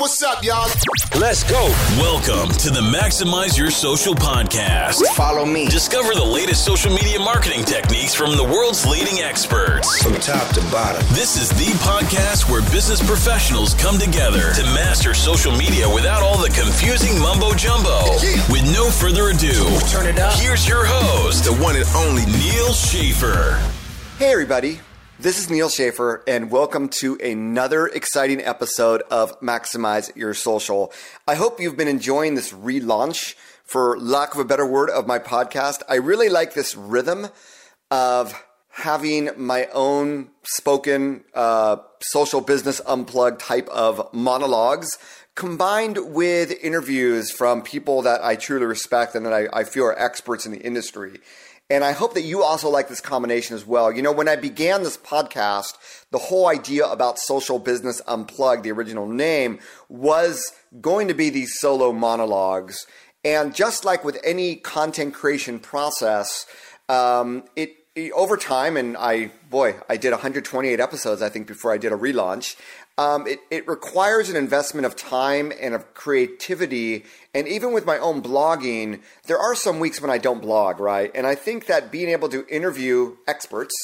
what's up, y'all? Let's go. Welcome to the Maximize Your Social podcast. Follow me. Discover the latest social media marketing techniques from the world's leading experts. From top to bottom. This is the podcast where business professionals come together to master social media without all the confusing mumbo jumbo. Yeah. With no further ado, Turn it up. here's your host, The one and only Neal Schaffer. Hey, everybody. This is Neal Schaffer, and welcome to another exciting episode of Maximize Your Social. I hope you've been enjoying this relaunch, for lack of a better word, of my podcast. I really like this rhythm of having my own spoken uh, social business unplugged type of monologues combined with interviews from people that I truly respect and that I, I feel are experts in the industry. And I hope that you also like this combination as well. You know, when I began this podcast, the whole idea about Social Business Unplugged, the original name, was going to be these solo monologues. And just like with any content creation process, um, it, it- over time, and I, boy, I did 128 episodes, I think, before I did a relaunch. Um, it, it requires an investment of time and of creativity. And even with my own blogging, there are some weeks when I don't blog, right? And I think that being able to interview experts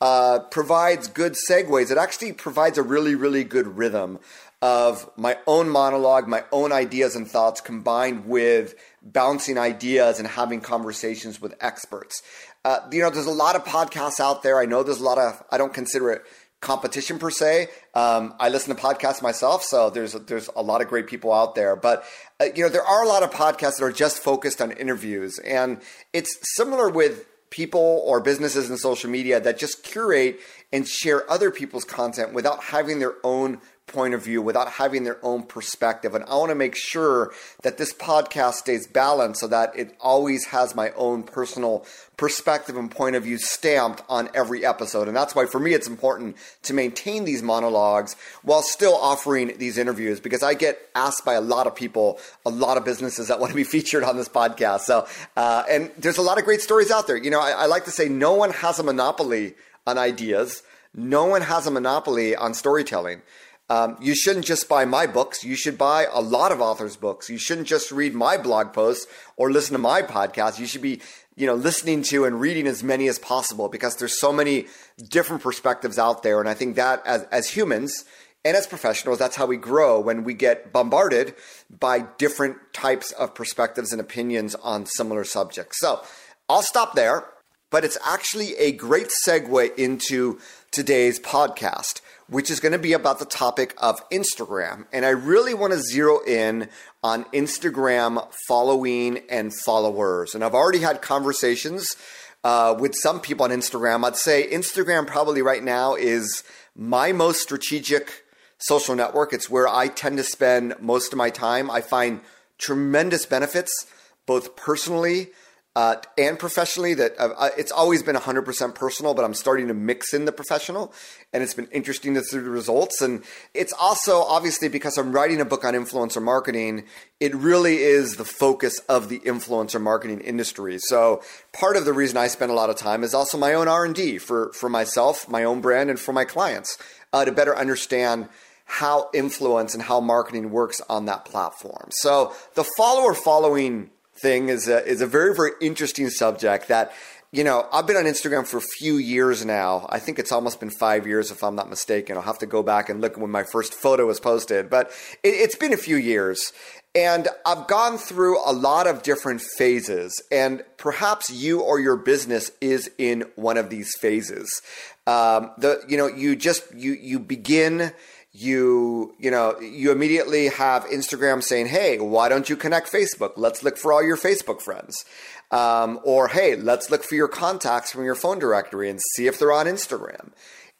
uh, provides good segues. It actually provides a really, really good rhythm of my own monologue, my own ideas and thoughts combined with bouncing ideas and having conversations with experts. Uh, you know, there's a lot of podcasts out there. I know there's a lot of, I don't consider it competition per se. Um, I listen to podcasts myself, so there's there's a lot of great people out there. But uh, you know, there are a lot of podcasts that are just focused on interviews, and it's similar with people or businesses in social media that just curate and share other people's content without having their own point of view, without having their own perspective. And I want to make sure that this podcast stays balanced so that it always has my own personal perspective and point of view stamped on every episode. And that's why for me it's important to maintain these monologues while still offering these interviews because I get asked by a lot of people, a lot of businesses that want to be featured on this podcast. So, uh, and there's a lot of great stories out there. You know, I, I like to say no one has a monopoly on ideas. No one has a monopoly on storytelling. Um, you shouldn't just buy my books. You should buy a lot of authors' books. You shouldn't just read my blog posts or listen to my podcast. You should be, you know, listening to and reading as many as possible because there's so many different perspectives out there. And I think that as, as humans and as professionals, that's how we grow when we get bombarded by different types of perspectives and opinions on similar subjects. So I'll stop there, but it's actually a great segue into today's podcast which is going to be about the topic of Instagram. And I really want to zero in on Instagram following and followers. And I've already had conversations uh, with some people on Instagram. I'd say Instagram probably right now is my most strategic social network. It's where I tend to spend most of my time. I find tremendous benefits, both personally uh, and professionally that uh, it's always been 100% personal, but I'm starting to mix in the professional, and it's been interesting to see the results. And it's also obviously because I'm writing a book on influencer marketing, it really is the focus of the influencer marketing industry. So part of the reason I spend a lot of time is also my own R&D for for myself, my own brand, and for my clients uh, to better understand how influence and how marketing works on that platform. So the follower following thing is a, is a very, very interesting subject that, you know, I've been on Instagram for a few years now. I think it's almost been five years, if I'm not mistaken. I'll have to go back and look when my first photo was posted, but it, it's been a few years. And I've gone through a lot of different phases, and perhaps you or your business is in one of these phases. Um, the you know you just you you begin you you know you immediately have instagram saying hey why don't you connect facebook? Let's look for all your facebook friends. Um, or hey let's look for your contacts from your phone directory and see if they're on instagram.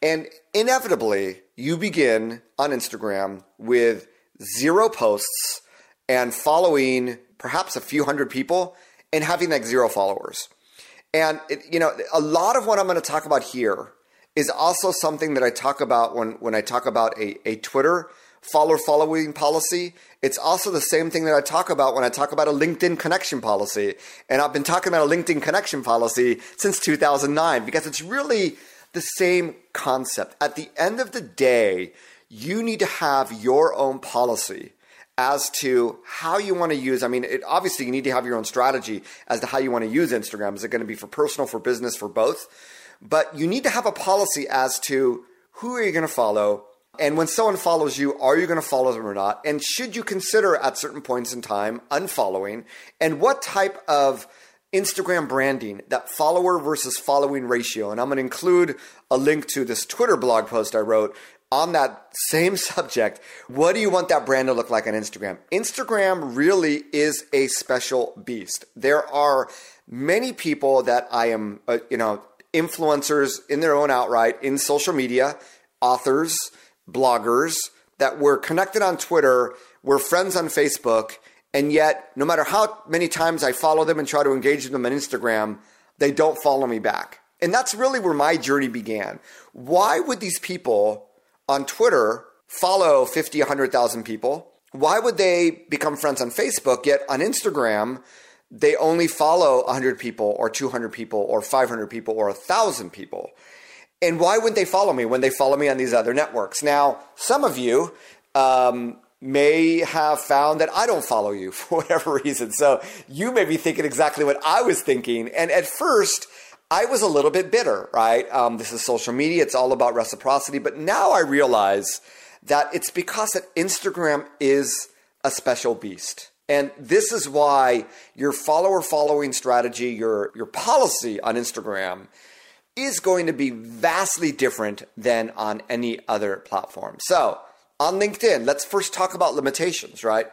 And inevitably you begin on instagram with zero posts and following perhaps a few hundred people and having like zero followers. And it, you know a lot of what i'm going to talk about here is also something that I talk about when, when I talk about a, a Twitter follower following policy. It's also the same thing that I talk about when I talk about a LinkedIn connection policy. And I've been talking about a LinkedIn connection policy since 2009 because it's really the same concept. At the end of the day, you need to have your own policy as to how you want to use. I mean, it, obviously, you need to have your own strategy as to how you want to use Instagram. Is it going to be for personal, for business, for both? But you need to have a policy as to who are you going to follow, and when someone follows you, are you going to follow them or not? And should you consider at certain points in time unfollowing? And what type of Instagram branding, that follower versus following ratio? And I'm going to include a link to this Twitter blog post I wrote on that same subject, what do you want that brand to look like on Instagram? Instagram really is a special beast. There are many people that I am, uh, you know, influencers in their own outright in social media, authors, bloggers that were connected on Twitter, we're friends on Facebook, and yet no matter how many times I follow them and try to engage them on Instagram, they don't follow me back. And that's really where my journey began. Why would these people on Twitter follow 50, 100,000 people? Why would they become friends on Facebook, yet on Instagram, they only follow 100 people or 200 people or 500 people or 1,000 people? And why wouldn't they follow me when they follow me on these other networks? Now, some of you um, may have found that I don't follow you for whatever reason. So you may be thinking exactly what I was thinking. And at first, I was a little bit bitter, right? Um, this is social media, it's all about reciprocity. But now I realize that it's because that Instagram is a special beast. And this is why your follower following strategy, your, your policy on Instagram is going to be vastly different than on any other platform. So, on LinkedIn, let's first talk about limitations, right?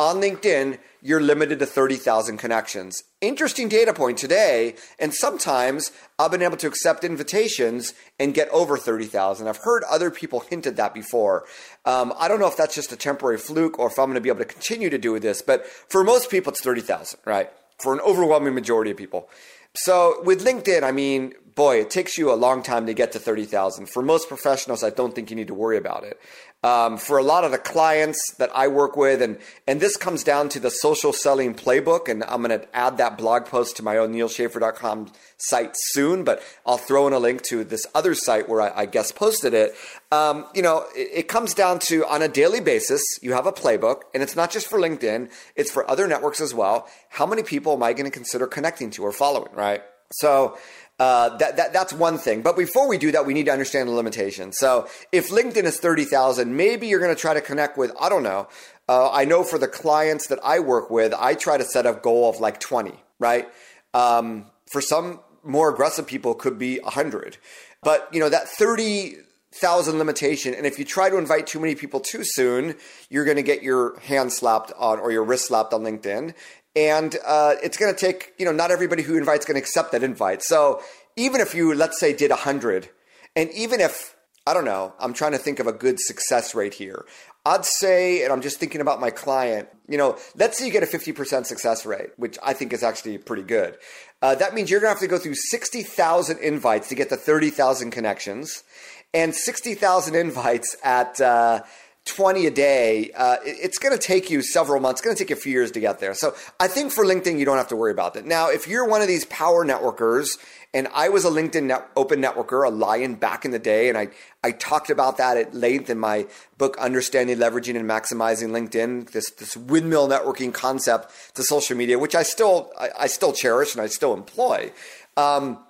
On LinkedIn, you're limited to 30,000 connections. Interesting data point today, and sometimes I've been able to accept invitations and get over 30,000. I've heard other people hinted that before. Um, I don't know if that's just a temporary fluke or if I'm going to be able to continue to do this, but for most people, it's 30,000, right? For an overwhelming majority of people. So with LinkedIn, I mean, boy, it takes you a long time to get to 30,000. For most professionals, I don't think you need to worry about it. Um, for a lot of the clients that I work with, and, and this comes down to the social selling playbook, and I'm going to add that blog post to my own nealschaffer.com site soon, but I'll throw in a link to this other site where I, I guest posted it. Um, you know, it, it comes down to on a daily basis, you have a playbook, and it's not just for LinkedIn, it's for other networks as well. How many people am I going to consider connecting to or following, right? So uh, that, that, that's one thing. But before we do that, we need to understand the limitations. So if LinkedIn is 30,000, maybe you're going to try to connect with, I don't know. Uh, I know for the clients that I work with, I try to set a goal of like 20, right? Um, for some more aggressive people, could be 100. But, you know, that 30, thousand limitation. And if you try to invite too many people too soon, you're going to get your hand slapped on or your wrist slapped on LinkedIn and uh, it's going to take you know not everybody who invites going to accept that invite. So even if you let's say did 100 and even if i don't know i'm trying to think of a good success rate here. I'd say and i'm just thinking about my client you know let's say you get a 50% success rate which i think is actually pretty good. Uh, that means you're going to have to go through 60000 invites to get the 30000 connections. And 60000 invites at uh, 20 a day, uh, it's going to take you several months. It's going to take you a few years to get there. So I think for LinkedIn, you don't have to worry about that. Now, if you're one of these power networkers, and I was a LinkedIn net, open networker, a lion back in the day, and I, I talked about that at length in my book, Understanding, Leveraging, and Maximizing LinkedIn, this, this windmill networking concept to social media, which I still, I, I still cherish and I still employ. Um,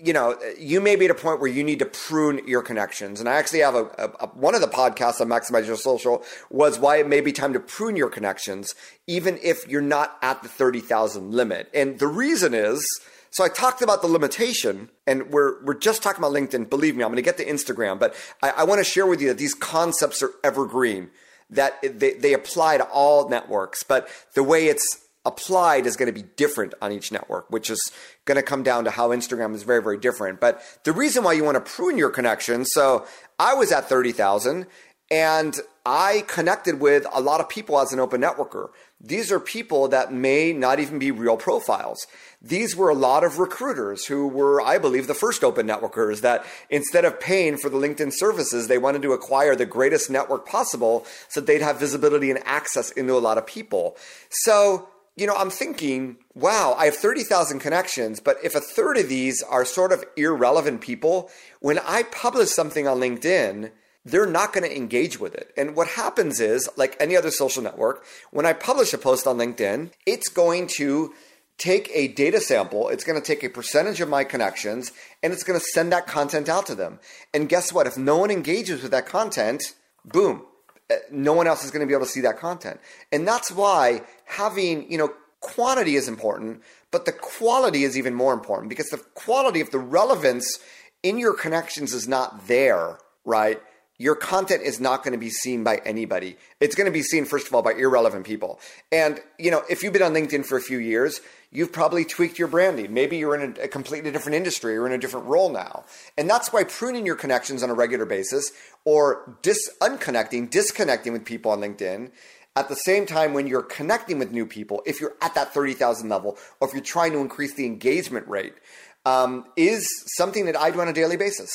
you know, you may be at a point where you need to prune your connections. And I actually have a, a, a, one of the podcasts on Maximize Your Social was why it may be time to prune your connections, even if you're not at the 30,000 limit. And the reason is, so I talked about the limitation, and we're, we're just talking about LinkedIn. Believe me, I'm going to get to Instagram, but I, I want to share with you that these concepts are evergreen, that they, they apply to all networks. But the way it's applied is going to be different on each network, which is going to come down to how Instagram is very, very different. But the reason why you want to prune your connections, so I was at 30,000 and I connected with a lot of people as an open networker. These are people that may not even be real profiles. These were a lot of recruiters who were, I believe, the first open networkers that instead of paying for the LinkedIn services, they wanted to acquire the greatest network possible so they'd have visibility and access into a lot of people. So you know, I'm thinking, wow, I have 30,000 connections, but if a third of these are sort of irrelevant people, when I publish something on LinkedIn, they're not going to engage with it. And what happens is, like any other social network, when I publish a post on LinkedIn, it's going to take a data sample, it's going to take a percentage of my connections, and it's going to send that content out to them. And guess what? If no one engages with that content, boom, no one else is going to be able to see that content. And that's why having, you know, quantity is important, but the quality is even more important because the quality of the relevance in your connections is not there, right? Your content is not going to be seen by anybody. It's going to be seen, first of all, by irrelevant people. And, you know, if you've been on LinkedIn for a few years, you've probably tweaked your branding. Maybe you're in a, a completely different industry or in a different role now. And that's why pruning your connections on a regular basis or dis- unconnecting, disconnecting with people on LinkedIn at the same time when you're connecting with new people, if you're at that 30,000 level or if you're trying to increase the engagement rate, um, is something that I do on a daily basis.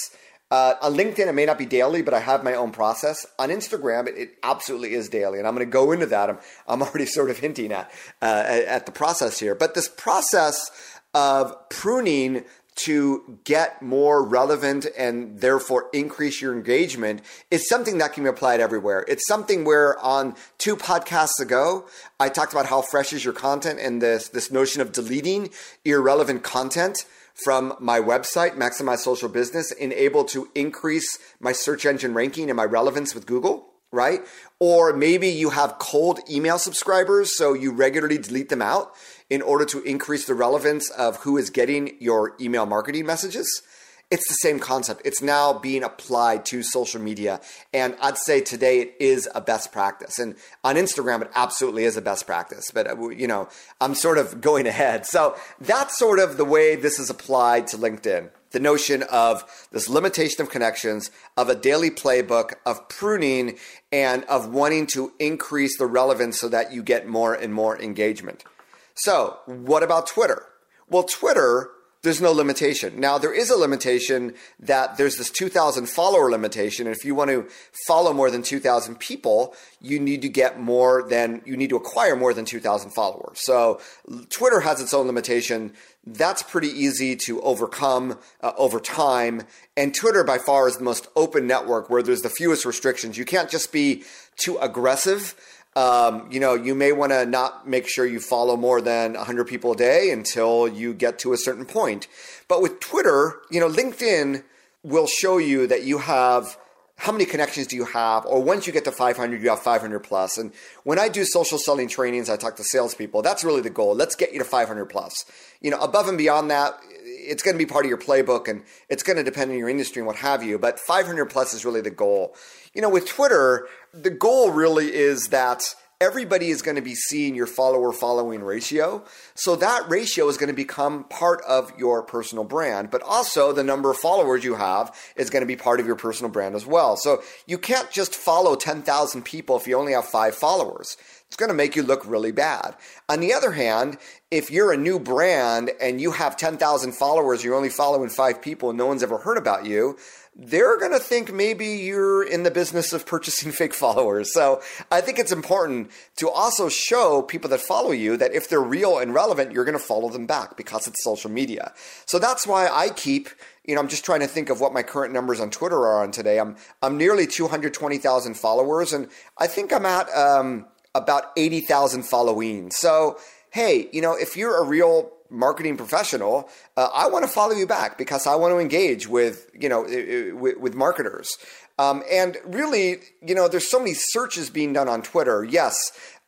Uh, on LinkedIn, it may not be daily, but I have my own process. On Instagram, it, it absolutely is daily, and I'm going to go into that. I'm, I'm already sort of hinting at, uh, at the process here. But this process of pruning to get more relevant and therefore increase your engagement is something that can be applied everywhere. It's something where on two podcasts ago, I talked about how fresh is your content and this, this notion of deleting irrelevant content from my website, Maximize Social Business, and able to increase my search engine ranking and my relevance with Google, right? Or maybe you have cold email subscribers, so you regularly delete them out in order to increase the relevance of who is getting your email marketing messages it's the same concept. It's now being applied to social media. And I'd say today it is a best practice. And on Instagram, it absolutely is a best practice. But, uh, you know, I'm sort of going ahead. So that's sort of the way this is applied to LinkedIn. The notion of this limitation of connections, of a daily playbook, of pruning, and of wanting to increase the relevance so that you get more and more engagement. So, what about Twitter? Well, Twitter there's no limitation. Now, there is a limitation that there's this 2,000 follower limitation. And if you want to follow more than 2,000 people, you need to get more than, you need to acquire more than 2,000 followers. So Twitter has its own limitation. That's pretty easy to overcome uh, over time. And Twitter, by far, is the most open network where there's the fewest restrictions. You can't just be too aggressive um, you know, you may want to not make sure you follow more than 100 people a day until you get to a certain point. But with Twitter, you know, LinkedIn will show you that you have how many connections do you have? Or once you get to 500, you have 500 plus. And when I do social selling trainings, I talk to salespeople. That's really the goal. Let's get you to 500 plus. You know, above and beyond that, it's going to be part of your playbook and it's going to depend on your industry and what have you. But 500 plus is really the goal. You know, with Twitter, the goal really is that everybody is going to be seeing your follower following ratio. So that ratio is going to become part of your personal brand, but also the number of followers you have is going to be part of your personal brand as well. So you can't just follow 10,000 people if you only have five followers. It's going to make you look really bad. On the other hand, if you're a new brand and you have 10,000 followers, you're only following five people and no one's ever heard about you, they're going to think maybe you're in the business of purchasing fake followers. So I think it's important to also show people that follow you that if they're real and relevant, you're going to follow them back because it's social media. So that's why I keep, you know, I'm just trying to think of what my current numbers on Twitter are on today. I'm, I'm nearly 220,000 followers and I think I'm at, um, about 80,000 following. So, hey, you know, if you're a real marketing professional, uh, I want to follow you back because I want to engage with you know with, with marketers. Um, and really, you know, there's so many searches being done on Twitter. Yes,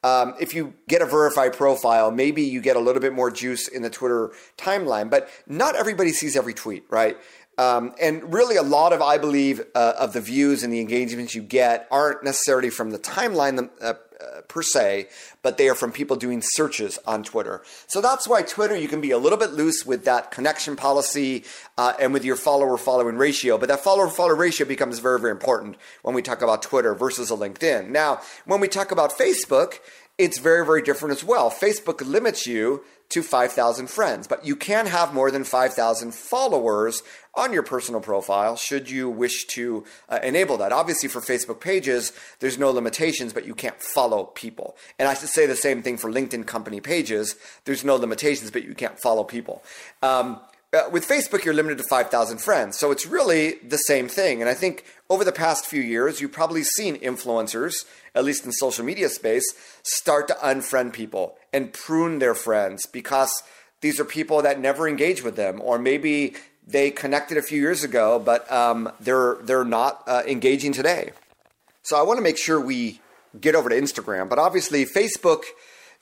um, if you get a verified profile, maybe you get a little bit more juice in the Twitter timeline, but not everybody sees every tweet, right? Um, and really, a lot of, I believe, uh, of the views and the engagements you get aren't necessarily from the timeline uh, uh, per se, but they are from people doing searches on Twitter. So that's why Twitter, you can be a little bit loose with that connection policy uh, and with your follower following ratio. But that follower follower ratio becomes very, very important when we talk about Twitter versus a LinkedIn. Now, when we talk about Facebook, it's very, very different as well. Facebook limits you to 5,000 friends, but you can have more than 5,000 followers on your personal profile should you wish to uh, enable that. Obviously, for Facebook pages, there's no limitations, but you can't follow people. And I should say the same thing for LinkedIn company pages. There's no limitations, but you can't follow people. Um, Uh, with Facebook, you're limited to 5,000 friends. So it's really the same thing. And I think over the past few years, you've probably seen influencers, at least in social media space, start to unfriend people and prune their friends because these are people that never engage with them, or maybe they connected a few years ago, but um, they're they're not uh, engaging today. So I want to make sure we get over to Instagram, but obviously Facebook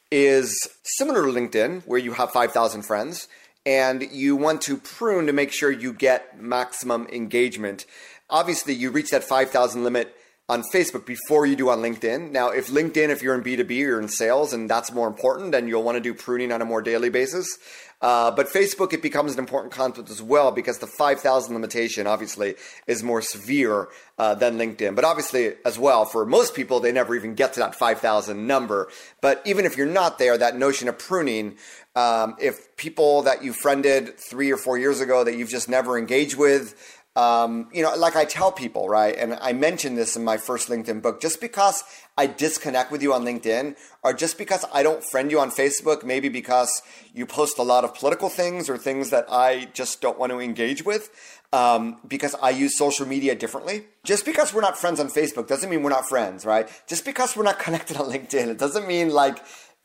is similar to LinkedIn, where you have 5,000 friends, and you want to prune to make sure you get maximum engagement. Obviously, you reach that 5,000 limit on Facebook before you do on LinkedIn. Now, if LinkedIn, if you're in B2B or you're in sales and that's more important, then you'll want to do pruning on a more daily basis. Uh, but Facebook, it becomes an important concept as well because the 5,000 limitation obviously is more severe uh, than LinkedIn. But obviously, as well, for most people, they never even get to that 5,000 number. But even if you're not there, that notion of pruning, um, if people that you friended three or four years ago that you've just never engaged with, um, you know, like I tell people, right? And I mentioned this in my first LinkedIn book. Just because I disconnect with you on LinkedIn, or just because I don't friend you on Facebook, maybe because you post a lot of political things or things that I just don't want to engage with, um, because I use social media differently. Just because we're not friends on Facebook doesn't mean we're not friends, right? Just because we're not connected on LinkedIn, it doesn't mean like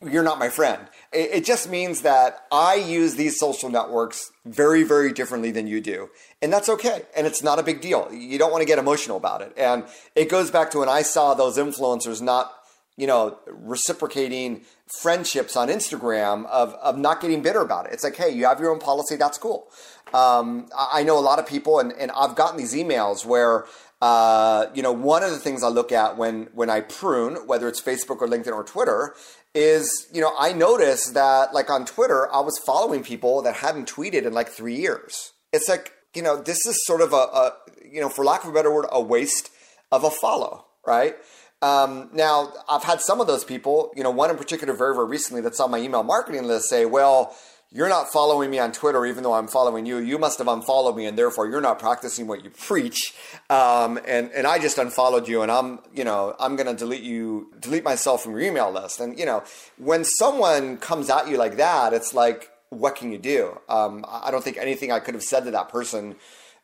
you're not my friend. It, just means that I use these social networks very, very differently than you do. And that's okay. And it's not a big deal. You don't want to get emotional about it. And it goes back to when I saw those influencers not, you know, reciprocating friendships on Instagram of, of not getting bitter about it. It's like, hey, you have your own policy. That's cool. Um, I know a lot of people, and, and I've gotten these emails where uh, you know, one of the things I look at when when I prune, whether it's Facebook or LinkedIn or Twitter, is you know I noticed that like on Twitter I was following people that hadn't tweeted in like three years. It's like you know this is sort of a, a you know for lack of a better word a waste of a follow, right? Um, now I've had some of those people, you know, one in particular very very recently that's on my email marketing list say, well you're not following me on Twitter, even though I'm following you. You must have unfollowed me, and therefore you're not practicing what you preach. Um, and and I just unfollowed you, and I'm you know I'm gonna delete you, delete myself from your email list. And you know when someone comes at you like that, it's like what can you do? Um, I don't think anything I could have said to that person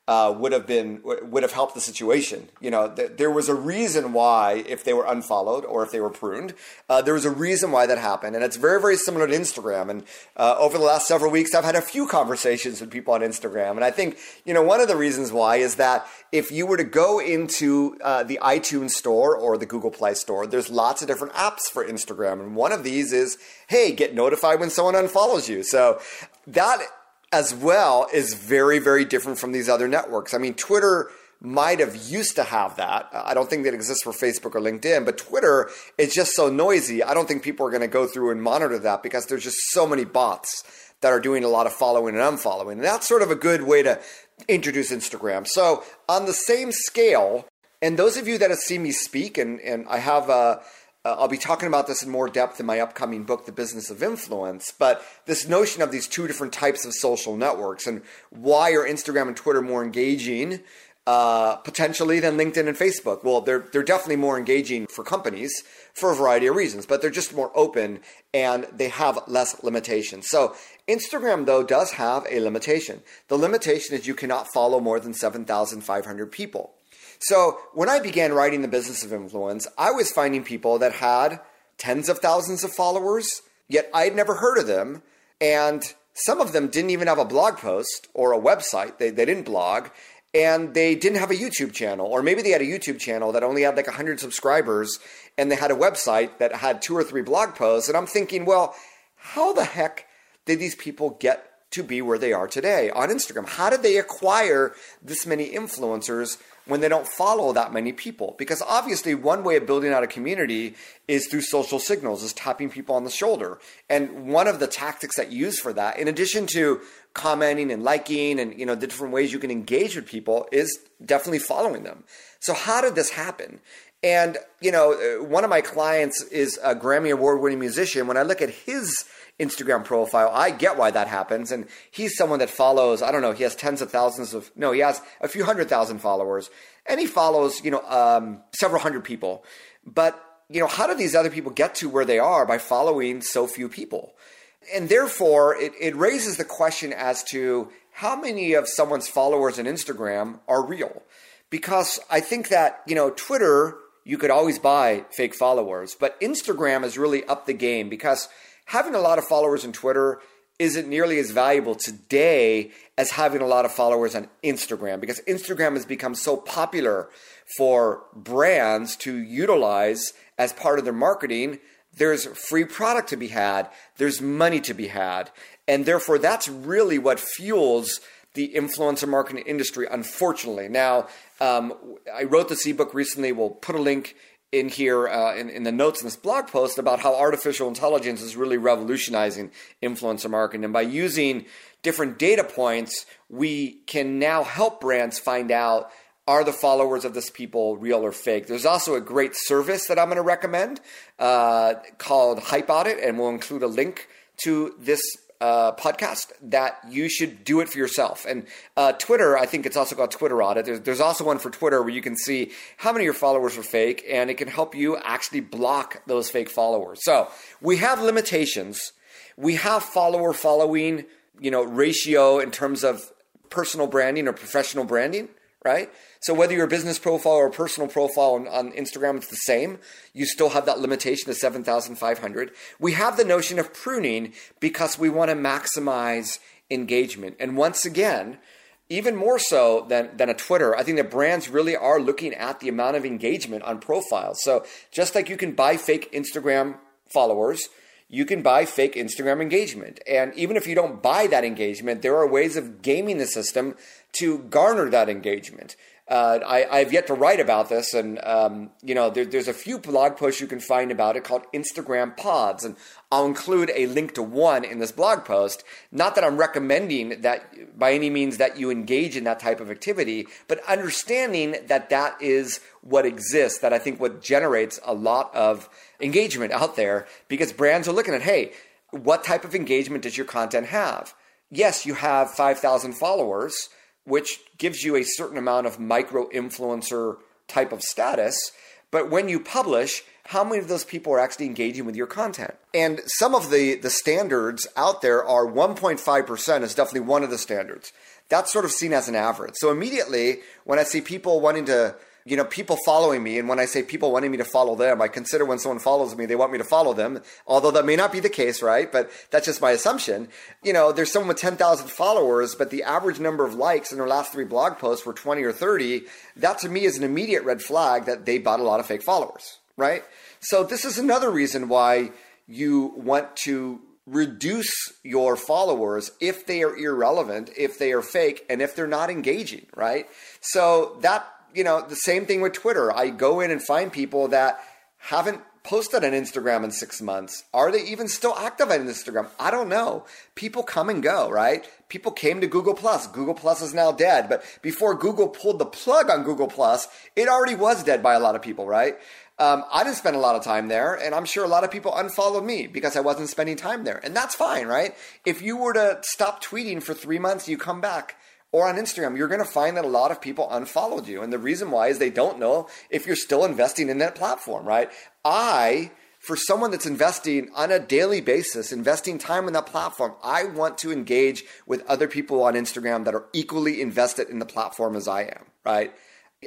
uh, would have been would have helped the situation. You know, th- there was a reason why if they were unfollowed or if they were pruned, uh, there was a reason why that happened, and it's very very similar to Instagram. And uh, over the last several weeks, I've had a few conversations with people on Instagram, and I think you know one of the reasons why is that if you were to go into uh, the iTunes store or the Google Play store, there's lots of different apps for Instagram, and one of these is hey, get notified when someone unfollows you. So that as well is very, very different from these other networks. I mean, Twitter might have used to have that. I don't think that exists for Facebook or LinkedIn, but Twitter is just so noisy. I don't think people are going to go through and monitor that because there's just so many bots that are doing a lot of following and unfollowing. And that's sort of a good way to introduce Instagram. So, on the same scale, and those of you that have seen me speak, and, and I have a uh, I'll be talking about this in more depth in my upcoming book, The Business of Influence. But this notion of these two different types of social networks and why are Instagram and Twitter more engaging uh, potentially than LinkedIn and Facebook? Well, they're they're definitely more engaging for companies for a variety of reasons, but they're just more open and they have less limitations. So Instagram though does have a limitation. The limitation is you cannot follow more than 7,500 people. So when I began writing the business of influence, I was finding people that had tens of thousands of followers, yet I'd never heard of them. And some of them didn't even have a blog post or a website. They, they didn't blog. And they didn't have a YouTube channel, or maybe they had a YouTube channel that only had like 100 subscribers, and they had a website that had two or three blog posts. And I'm thinking, well, how the heck did these people get to be where they are today on Instagram? How did they acquire this many influencers when they don't follow that many people. Because obviously, one way of building out a community is through social signals, is tapping people on the shoulder. And one of the tactics that you use for that, in addition to commenting and liking and you know the different ways you can engage with people, is definitely following them. So how did this happen? And you know, uh, one of my clients is a Grammy award-winning musician. When I look at his Instagram profile. I get why that happens. And he's someone that follows, I don't know, he has tens of thousands of, no, he has a few hundred thousand followers. And he follows, you know, um, several hundred people. But, you know, how do these other people get to where they are by following so few people? And therefore, it, it raises the question as to how many of someone's followers on Instagram are real? Because I think that, you know, Twitter, you could always buy fake followers, but Instagram has really upped the game because having a lot of followers on Twitter isn't nearly as valuable today as having a lot of followers on Instagram because Instagram has become so popular for brands to utilize as part of their marketing. There's free product to be had, there's money to be had. And therefore, that's really what fuels the influencer marketing industry, unfortunately. Now, um, I wrote this ebook recently. We'll put a link in here uh, in, in, the notes in this blog post about how artificial intelligence is really revolutionizing influencer marketing. And by using different data points, we can now help brands find out are the followers of this people real or fake? There's also a great service that I'm going to recommend uh, called Hype Audit, and we'll include a link to this uh, podcast that you should do it for yourself. And uh, Twitter, I think it's also called Twitter Audit. There's, there's, also one for Twitter where you can see how many of your followers are fake, and it can help you actually block those fake followers. So we have limitations. We have follower following, you know, ratio in terms of personal branding or professional branding, right? So whether your business profile or personal profile on, on Instagram, it's the same. You still have that limitation of 7,500. We have the notion of pruning because we want to maximize engagement. And once again, even more so than, than a Twitter, I think that brands really are looking at the amount of engagement on profiles. So just like you can buy fake Instagram followers, you can buy fake Instagram engagement. And even if you don't buy that engagement, there are ways of gaming the system to garner that engagement. Uh, I, have yet to write about this, and um, you know, there, there's a few blog posts you can find about it called Instagram Pods, and I'll include a link to one in this blog post. Not that I'm recommending that by any means that you engage in that type of activity, but understanding that that is what exists. That I think what generates a lot of engagement out there because brands are looking at, hey, what type of engagement does your content have? Yes, you have 5,000 followers which gives you a certain amount of micro influencer type of status. But when you publish, how many of those people are actually engaging with your content? And some of the, the standards out there are 1.5% is definitely one of the standards. That's sort of seen as an average. So immediately, when I see people wanting to you know, people following me, and when I say people wanting me to follow them, I consider when someone follows me, they want me to follow them, although that may not be the case, right? But that's just my assumption. You know, there's someone with 10,000 followers, but the average number of likes in their last three blog posts were 20 or 30. That to me is an immediate red flag that they bought a lot of fake followers, right? So this is another reason why you want to reduce your followers if they are irrelevant, if they are fake, and if they're not engaging, right? So that you know, the same thing with Twitter. I go in and find people that haven't posted on Instagram in six months. Are they even still active on Instagram? I don't know. People come and go, right? People came to Google Plus. Google Plus is now dead. But before Google pulled the plug on Google Plus, it already was dead by a lot of people, right? Um, I didn't spend a lot of time there, and I'm sure a lot of people unfollowed me because I wasn't spending time there. And that's fine, right? If you were to stop tweeting for three months, you come back or on Instagram, you're going to find that a lot of people unfollowed you. And the reason why is they don't know if you're still investing in that platform, right? I, for someone that's investing on a daily basis, investing time in that platform, I want to engage with other people on Instagram that are equally invested in the platform as I am, right?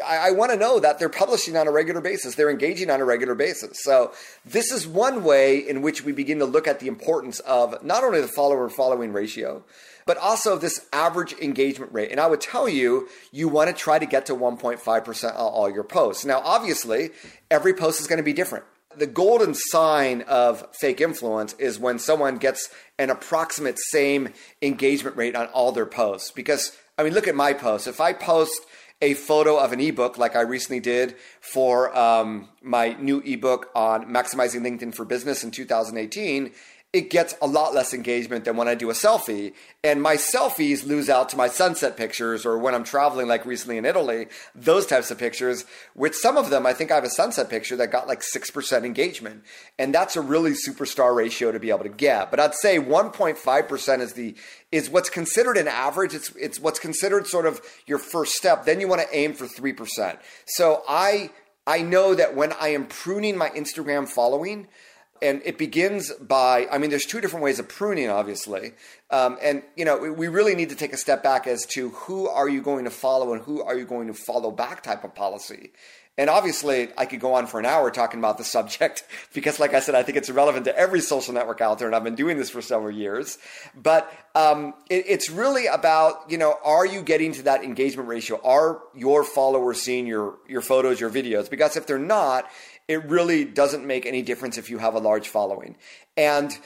I, I want to know that they're publishing on a regular basis, they're engaging on a regular basis. So, this is one way in which we begin to look at the importance of not only the follower following ratio, but also this average engagement rate. And I would tell you, you want to try to get to 1.5% on all your posts. Now, obviously, every post is going to be different. The golden sign of fake influence is when someone gets an approximate same engagement rate on all their posts. Because, I mean, look at my posts. If I post a photo of an ebook like I recently did for um, my new ebook on maximizing LinkedIn for business in 2018, it gets a lot less engagement than when I do a selfie. And my selfies lose out to my sunset pictures or when I'm traveling, like recently in Italy, those types of pictures, which some of them, I think I have a sunset picture that got like 6% engagement. And that's a really superstar ratio to be able to get. But I'd say 1.5% is the, is what's considered an average. It's, it's what's considered sort of your first step. Then you want to aim for 3%. So I, I know that when I am pruning my Instagram following, And it begins by, I mean, there's two different ways of pruning, obviously. Um, and, you know, we really need to take a step back as to who are you going to follow and who are you going to follow back type of policy. And obviously, I could go on for an hour talking about the subject because, like I said, I think it's relevant to every social network out there, and I've been doing this for several years. But um, it, it's really about, you know, are you getting to that engagement ratio? Are your followers seeing your your photos, your videos? Because if they're not, it really doesn't make any difference if you have a large following. And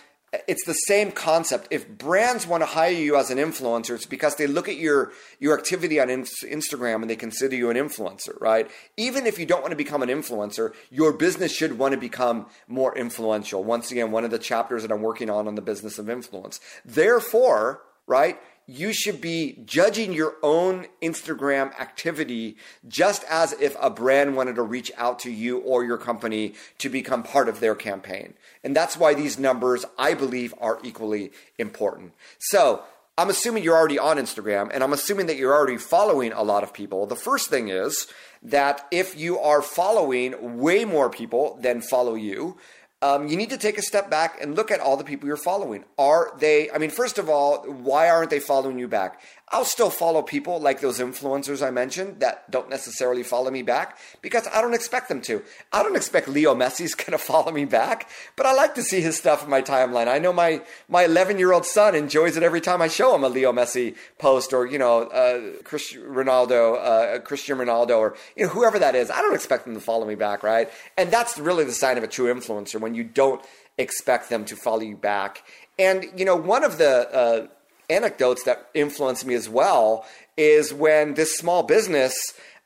it's the same concept. If brands want to hire you as an influencer, it's because they look at your your activity on Instagram and they consider you an influencer, right? Even if you don't want to become an influencer, your business should want to become more influential. Once again, one of the chapters that I'm working on on the business of influence. Therefore, right? You should be judging your own Instagram activity just as if a brand wanted to reach out to you or your company to become part of their campaign. And that's why these numbers, I believe, are equally important. So, I'm assuming you're already on Instagram and I'm assuming that you're already following a lot of people. The first thing is that if you are following way more people than follow you, um, you need to take a step back and look at all the people you're following. Are they, I mean, first of all, why aren't they following you back? I'll still follow people like those influencers I mentioned that don't necessarily follow me back because I don't expect them to. I don't expect Leo Messi's going to follow me back, but I like to see his stuff in my timeline. I know my my 11 year old son enjoys it every time I show him a Leo Messi post or you know uh, Cristiano Ronaldo, uh, Cristiano Ronaldo, or you know whoever that is. I don't expect them to follow me back, right? And that's really the sign of a true influencer when you don't expect them to follow you back. And you know one of the uh, anecdotes that influenced me as well is when this small business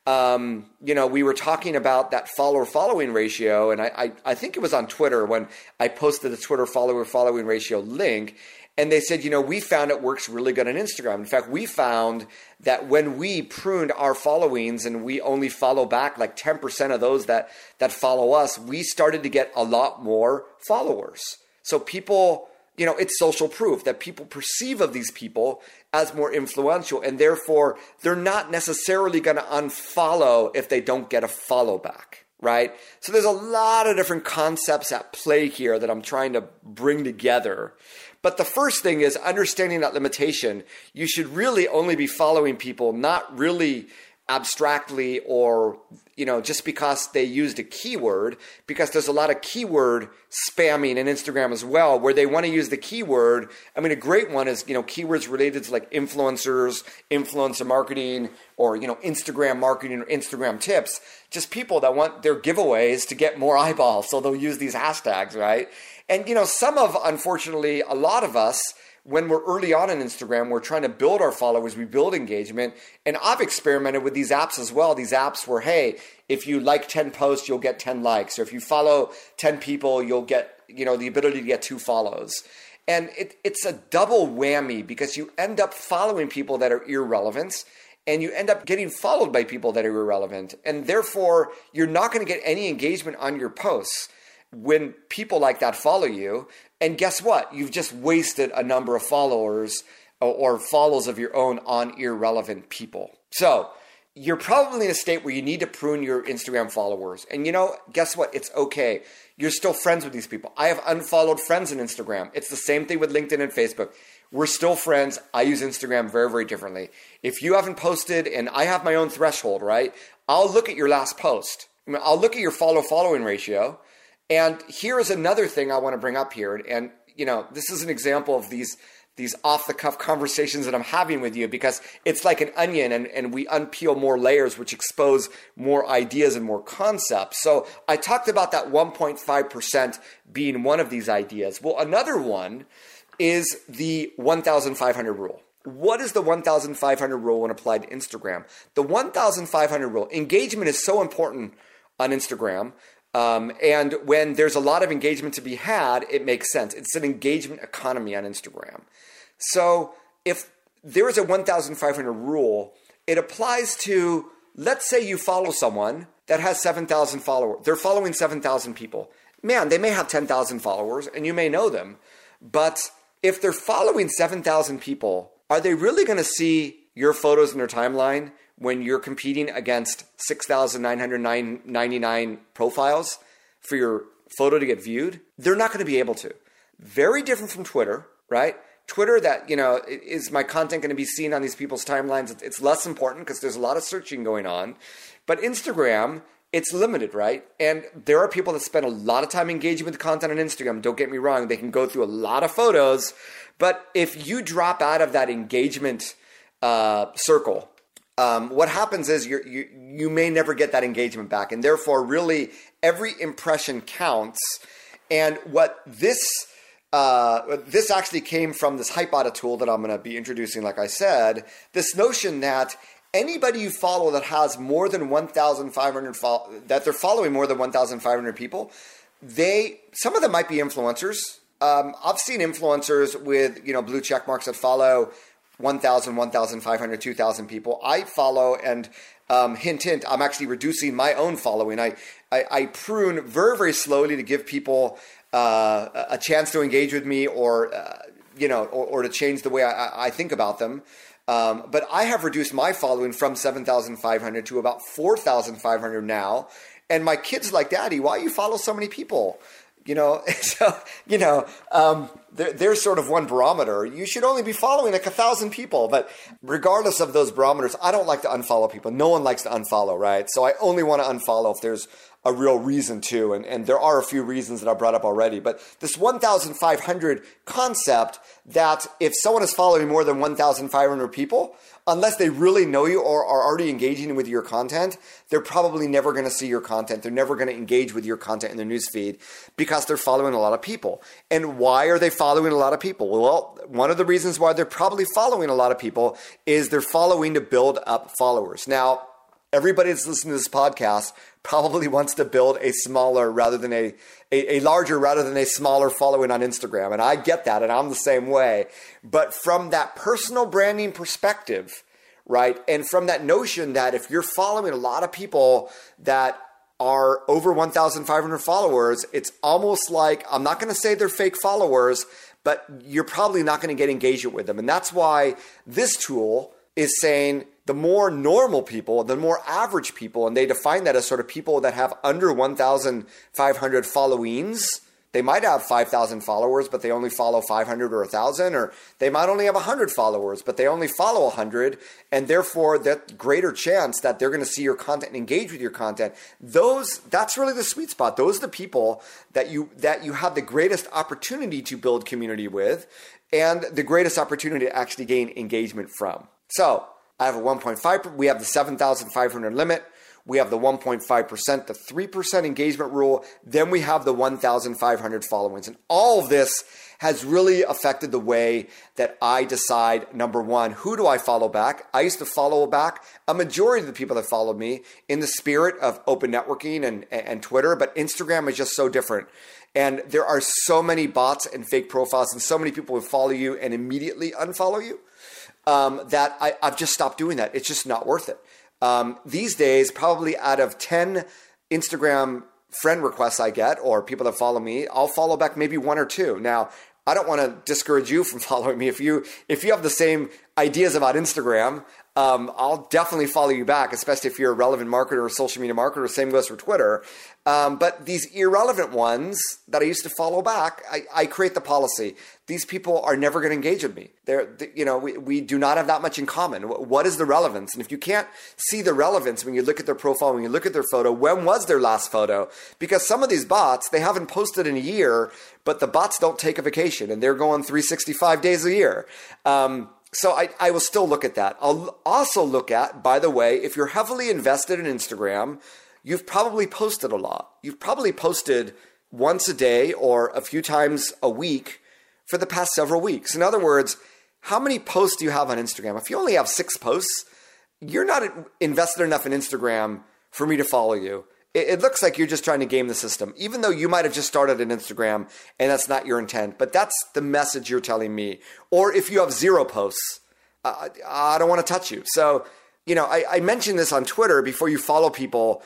um, you know, we were talking about that follower following ratio, and I, I, I, think it was on Twitter when I posted the Twitter follower following ratio link, and they said, you know, we found it works really good on Instagram. In fact, we found that when we pruned our followings and we only follow back like 10% of those that, that follow us, we started to get a lot more followers. So people you know, it's social proof that people perceive of these people as more influential, and therefore they're not necessarily going to unfollow if they don't get a follow back, right? So there's a lot of different concepts at play here that I'm trying to bring together. But the first thing is understanding that limitation. You should really only be following people, not really abstractly or you know just because they used a keyword because there's a lot of keyword spamming in Instagram as well where they want to use the keyword. I mean a great one is you know keywords related to like influencers influencer marketing or you know Instagram marketing or Instagram tips. Just people that want their giveaways to get more eyeballs so they'll use these hashtags right? And you know some of unfortunately a lot of us when we're early on in Instagram, we're trying to build our followers, we build engagement. And I've experimented with these apps as well. These apps where, hey, if you like 10 posts, you'll get 10 likes. Or if you follow 10 people, you'll get, you know, the ability to get two follows. And it, it's a double whammy because you end up following people that are irrelevant and you end up getting followed by people that are irrelevant. And therefore, you're not going to get any engagement on your posts when people like that follow you. And guess what? You've just wasted a number of followers uh, or follows of your own on irrelevant people. So, you're probably in a state where you need to prune your Instagram followers. And you know, guess what? It's okay. You're still friends with these people. I have unfollowed friends on Instagram. It's the same thing with LinkedIn and Facebook. We're still friends. I use Instagram very, very differently. If you haven't posted, and I have my own threshold, right? I'll look at your last post. I'll look at your follow following ratio. And here is another thing I want to bring up here. And, you know, this is an example of these these off the cuff conversations that I'm having with you because it's like an onion and, and we unpeel more layers, which expose more ideas and more concepts. So I talked about that 1.5% being one of these ideas. Well, another one is the 1,500 rule. What is the 1,500 rule when applied to Instagram? The 1,500 rule, engagement is so important on Instagram um, and when there's a lot of engagement to be had, it makes sense. It's an engagement economy on Instagram. So if there is a 1,500 rule, it applies to, let's say you follow someone that has 7,000 followers. They're following 7,000 people. Man, they may have 10,000 followers and you may know them. But if they're following 7,000 people, are they really going to see your photos in their timeline when you're competing against 6,999 profiles for your photo to get viewed, they're not going to be able to. Very different from Twitter, right? Twitter, that, you know, is my content going to be seen on these people's timelines? It's less important because there's a lot of searching going on. But Instagram, it's limited, right? And there are people that spend a lot of time engaging with content on Instagram. Don't get me wrong, they can go through a lot of photos. But if you drop out of that engagement uh, circle, um, what happens is you you may never get that engagement back, and therefore, really, every impression counts. And what this uh, this actually came from this Hypeaudit tool that I'm going to be introducing, like I said. This notion that anybody you follow that has more than 1,500 fo- that they're following more than 1,500 people, they some of them might be influencers. Um, I've seen influencers with you know blue check marks that follow 1,000, 1,500, 2,000 people. I follow and um, hint hint I'm actually reducing my own following. I I, I prune very very slowly to give people uh, a chance to engage with me or uh, you know or, or, to change the way I, I think about them. Um, but I have reduced my following from 7,500 to about 4,500 now. And my kids like, Daddy, why you follow so many people? You know, so, you know, um, there's sort of one barometer. You should only be following like a thousand people. But regardless of those barometers, I don't like to unfollow people. No one likes to unfollow, right? So I only want to unfollow if there's a real reason to. And, and there are a few reasons that I brought up already. But this 1,500 concept that if someone is following more than 1,500 people, unless they really know you or are already engaging with your content, they're probably never going to see your content. They're never going to engage with your content in their newsfeed because they're following a lot of people. And why are they following a lot of people? Well, one of the reasons why they're probably following a lot of people is they're following to build up followers. Now, everybody that's listening to this podcast probably wants to build a smaller rather than a, a, a, larger rather than a smaller following on Instagram. And I get that, and I'm the same way. But from that personal branding perspective, right, and from that notion that if you're following a lot of people that are over 1,500 followers, it's almost like I'm not going to say they're fake followers, but you're probably not going to get engagement with them. And that's why this tool is saying the more normal people, the more average people, and they define that as sort of people that have under 1,500 followings. They might have 5,000 followers, but they only follow 500 or 1,000, or they might only have 100 followers, but they only follow 100, and therefore that greater chance that they're going to see your content and engage with your content. Those that's really the sweet spot. Those are the people that you that you have the greatest opportunity to build community with, and the greatest opportunity to actually gain engagement from. So I have a 1.5. We have the 7,500 limit. We have the 1.5%, the 3% engagement rule. Then we have the 1,500 followings. And all of this has really affected the way that I decide number one, who do I follow back? I used to follow back a majority of the people that followed me in the spirit of open networking and, and Twitter, but Instagram is just so different. And there are so many bots and fake profiles, and so many people who follow you and immediately unfollow you um, that I, have just stopped doing that. It's just not worth it. Um, these days, probably out of 10 Instagram friend requests I get or people that follow me, I'll follow back maybe one or two. Now, I don't want to discourage you from following me. If you if you have the same ideas about Instagram, um, I'll definitely follow you back, especially if you're a relevant marketer or social media marketer. Same goes for Twitter. Um, but these irrelevant ones that I used to follow back, I, I create the policy. These people are never going to engage with me. They're, they, you know, we, we do not have that much in common. What is the relevance? And if you can't see the relevance when you look at their profile, when you look at their photo, when was their last photo? Because some of these bots, they haven't posted in a year, but the bots don't take a vacation and they're going 365 days a year. Um, so I, I will still look at that. I'll also look at, by the way, if you're heavily invested in Instagram, you've probably posted a lot. You've probably posted once a day or a few times a week for the past several weeks. In other words, how many posts do you have on Instagram? If you only have six posts, you're not invested enough in Instagram for me to follow you. It, it looks like you're just trying to game the system, even though you might have just started an Instagram and that's not your intent. But that's the message you're telling me. Or if you have zero posts, uh, I don't want to touch you. So, you know, I, I mentioned this on Twitter before you follow people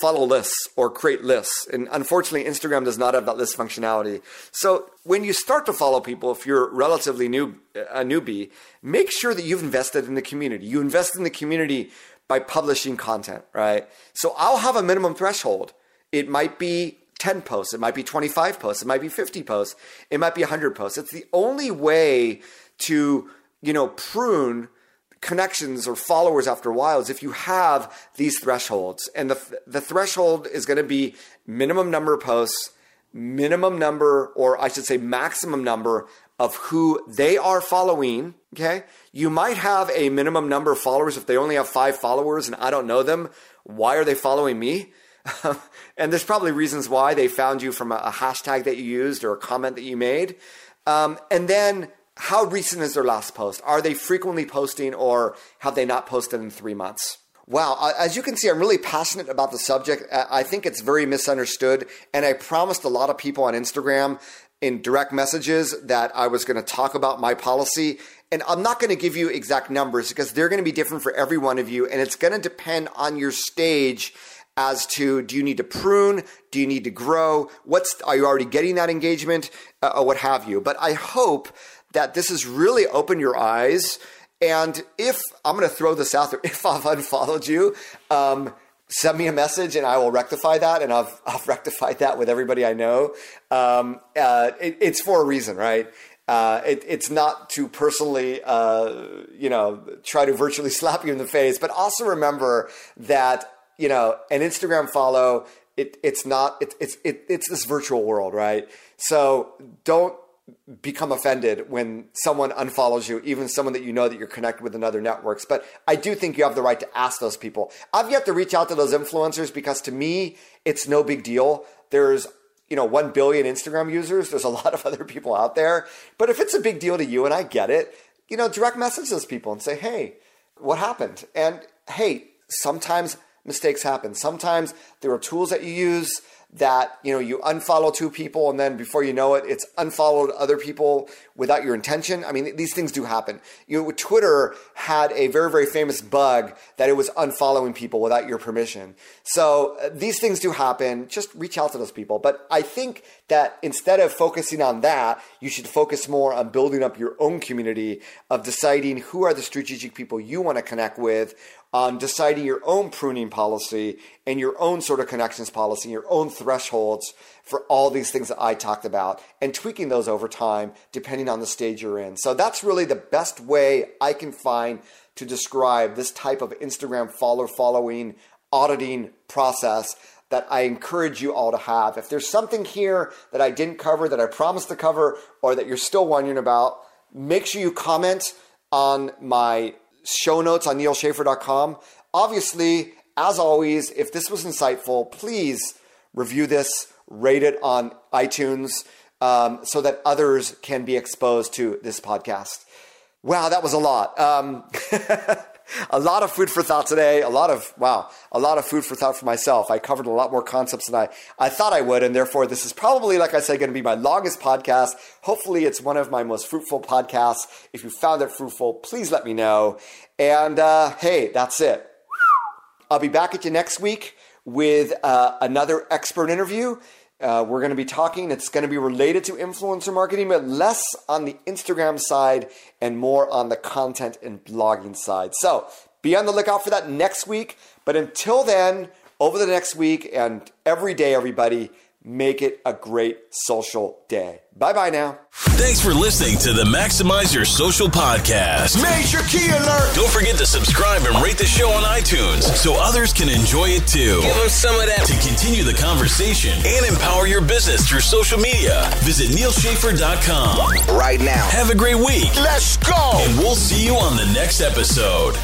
follow lists or create lists. And unfortunately, Instagram does not have that list functionality. So when you start to follow people, if you're relatively new, a newbie, make sure that you've invested in the community. You invest in the community by publishing content, right? So I'll have a minimum threshold. It might be 10 posts, it might be 25 posts, it might be 50 posts, it might be 100 posts. It's the only way to, you know, prune connections or followers after a while is if you have these thresholds. And the, the threshold is going to be minimum number of posts, minimum number, or I should say maximum number of who they are following. Okay. You might have a minimum number of followers if they only have five followers and I don't know them. Why are they following me? and there's probably reasons why they found you from a, hashtag that you used or a comment that you made. Um, and then how recent is their last post? Are they frequently posting or have they not posted in three months? Wow, as you can see, I'm really passionate about the subject. I think it's very misunderstood. And I promised a lot of people on Instagram in direct messages that I was going to talk about my policy. And I'm not going to give you exact numbers because they're going to be different for every one of you. And it's going to depend on your stage as to do you need to prune? Do you need to grow? What's, are you already getting that engagement? Uh, or what have you. But I hope that this has really opened your eyes. And if I'm going to throw this out there, if I've unfollowed you, um, send me a message and I will rectify that. And I've, I've rectified that with everybody I know. Um, uh, it, it's for a reason, right? Uh, it, it's not to personally, uh, you know, try to virtually slap you in the face, but also remember that, you know, an Instagram follow, it, it's not, it, it's, it, it's this virtual world, right? So don't become offended when someone unfollows you, even someone that you know that you're connected with in other networks. But I do think you have the right to ask those people. I've yet to reach out to those influencers because to me, it's no big deal. There's you know 1 billion Instagram users. There's a lot of other people out there. But if it's a big deal to you and I get it, you know, direct message those people and say, "Hey, what happened?" And hey, sometimes mistakes happen. Sometimes there are tools that you use that you know you unfollow two people and then before you know it it's unfollowed other people without your intention. I mean these things do happen. You know twitter had a very very famous bug that it was unfollowing people without your permission. So uh, these things do happen. Just reach out to those people. But i think that instead of focusing on that you should focus more on building up your own community of deciding who are the strategic people you want to connect with on deciding your own pruning policy and your own sort of connections policy, your own thresholds for all these things that I talked about, and tweaking those over time depending on the stage you're in. So that's really the best way I can find to describe this type of Instagram follow following auditing process that I encourage you all to have. If there's something here that I didn't cover that I promised to cover or that you're still wondering about, make sure you comment on my show notes on nealschaffer.com. Obviously, as always, if this was insightful, please review this, rate it on iTunes um, so that others can be exposed to this podcast. Wow, that was a lot. Um, a lot of food for thought today. A lot of, wow, a lot of food for thought for myself. I covered a lot more concepts than I, I thought I would. And therefore, this is probably, like I said, going to be my longest podcast. Hopefully, it's one of my most fruitful podcasts. If you found it fruitful, please let me know. And uh, hey, that's it. I'll be back at you next week with uh, another expert interview. Uh, we're going to be talking, it's going to be related to influencer marketing, but less on the Instagram side and more on the content and blogging side. So be on the lookout for that next week. But until then, over the next week and every day, everybody, Make it a great social day. Bye bye now. Thanks for listening to the Maximize Your Social podcast. Major key alert. Don't forget to subscribe and rate the show on iTunes so others can enjoy it too. Give them some of that. To continue the conversation and empower your business through social media, visit nealschaffer.com right now. Have a great week. Let's go. And we'll see you on the next episode.